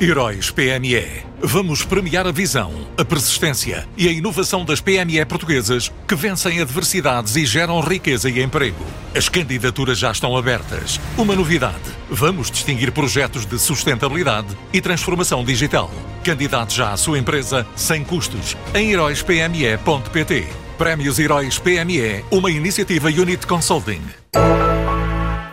Heróis PME. Vamos premiar a visão, a persistência e a inovação das PME portuguesas que vencem adversidades e geram riqueza e emprego. As candidaturas já estão abertas. Uma novidade: vamos distinguir projetos de sustentabilidade e transformação digital. Candidate já à sua empresa sem custos em heróispme.pt. Prémios Heróis PME, uma iniciativa Unit Consulting.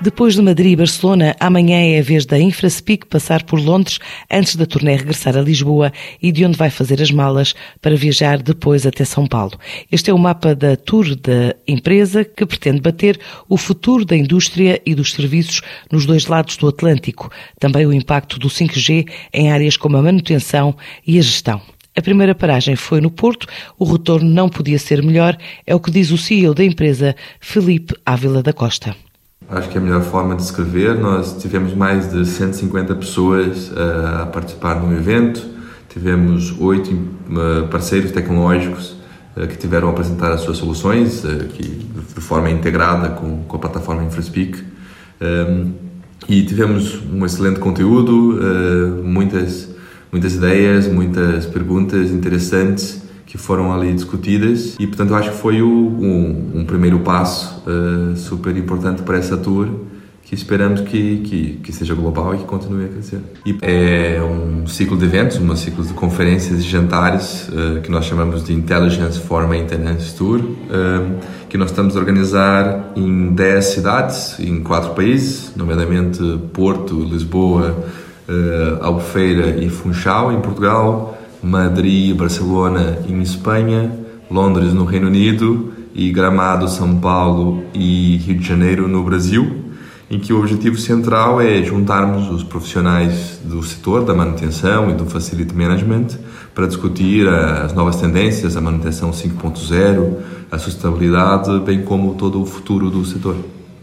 Depois de Madrid e Barcelona, amanhã é a vez da Infraspeak passar por Londres antes da turnê regressar a Lisboa e de onde vai fazer as malas para viajar depois até São Paulo. Este é o mapa da tour da empresa que pretende bater o futuro da indústria e dos serviços nos dois lados do Atlântico. Também o impacto do 5G em áreas como a manutenção e a gestão. A primeira paragem foi no Porto, o retorno não podia ser melhor, é o que diz o CEO da empresa, Felipe Ávila da Costa. Acho que é a melhor forma de escrever. Nós tivemos mais de 150 pessoas uh, a participar no evento, tivemos oito uh, parceiros tecnológicos uh, que tiveram a apresentar as suas soluções que, de forma integrada com, com a plataforma InfraSpeak. Um, e tivemos um excelente conteúdo, muitas, muitas ideias, muitas perguntas interessantes que foram ali discutidas e portanto acho que foi o, um, um, primeiro passo uh, super importante para essa tour que esperamos que, que, que, seja global e que continue a crescer. E é um ciclo de eventos, um ciclo de conferências e jantares uh, que nós chamamos de Intelligence for Maintenance Tour, uh, que nós estamos a organizar em 10 cidades, em quatro países, nomeadamente Porto, Lisboa, uh, Albufeira e Funchal, em Portugal, Madrid, Barcelona em Espanha, Londres no Reino Unido e Gramado, São Paulo e Rio de Janeiro no Brasil, em que o objetivo central é juntarmos os profissionais do setor da manutenção e do facility management para discutir as novas tendências, a manutenção 5.0, a sustentabilidade, bem como todo o futuro do setor.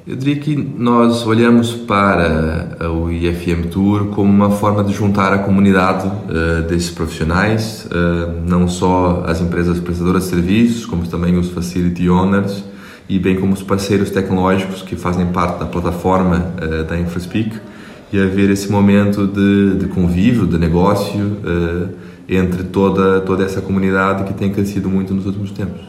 Eu diria que nós olhamos para o IFM Tour como uma forma de juntar a comunidade uh, desses profissionais, uh, não só as empresas prestadoras de serviços, como também os facility owners e bem como os parceiros tecnológicos que fazem parte da plataforma uh, da InfraSpeak e haver esse momento de, de convívio, de negócio entre toda, toda essa comunidade que tem crescido muito nos últimos tempos.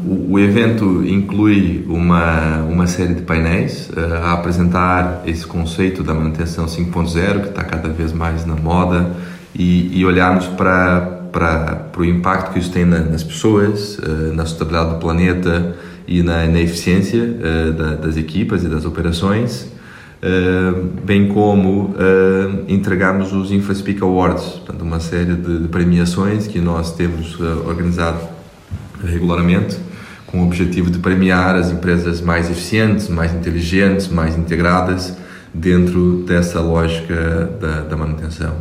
O, evento inclui uma, uma série de painéis uh, a apresentar esse conceito da manutenção 5.0 que está cada vez mais na moda e, e olharmos para para o impacto que isso tem na, nas pessoas, uh, na sustentabilidade do planeta e na, na eficiência uh, da, das equipas e das operações, bem como entregarmos os InfraSpeak Awards, portanto, uma série de, de premiações que nós temos organizado regularmente, com o objetivo de premiar as empresas mais eficientes, mais inteligentes, mais integradas dentro dessa lógica da, da manutenção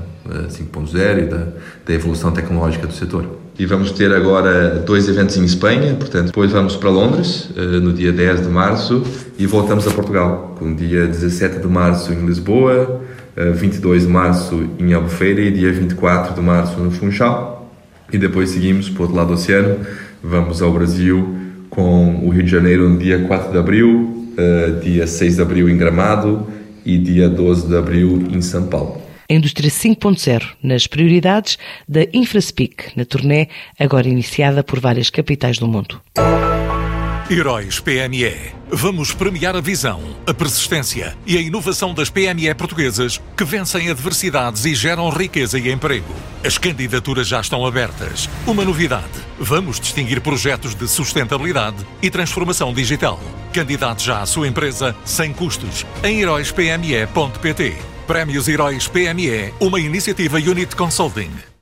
5.0 eh, e da, da evolução tecnológica do setor. E vamos ter agora dois eventos em Espanha, portanto, depois vamos para Londres eh, no dia 10 de março e voltamos a Portugal, com dia 17 de março em Lisboa, 22 eh, de março em Albufeira e dia 24 de março no Funchal. E depois seguimos para o outro lado do oceano, Vamos ao Brasil com o Rio de Janeiro no dia 4 de abril, uh, dia 6 de abril em Gramado e dia 12 de abril em São Paulo. A indústria 5.0 nas prioridades da InfraSpeak, na turnê agora iniciada por várias capitais do mundo. Heróis PME. Vamos premiar a visão, a persistência e a inovação das PME portuguesas que vencem adversidades e geram riqueza e emprego. As candidaturas já estão abertas. Uma novidade: vamos distinguir projetos de sustentabilidade e transformação digital. Candidate já à sua empresa sem custos em heróispme.pt. Prémios Heróis PME, uma iniciativa Unit Consulting.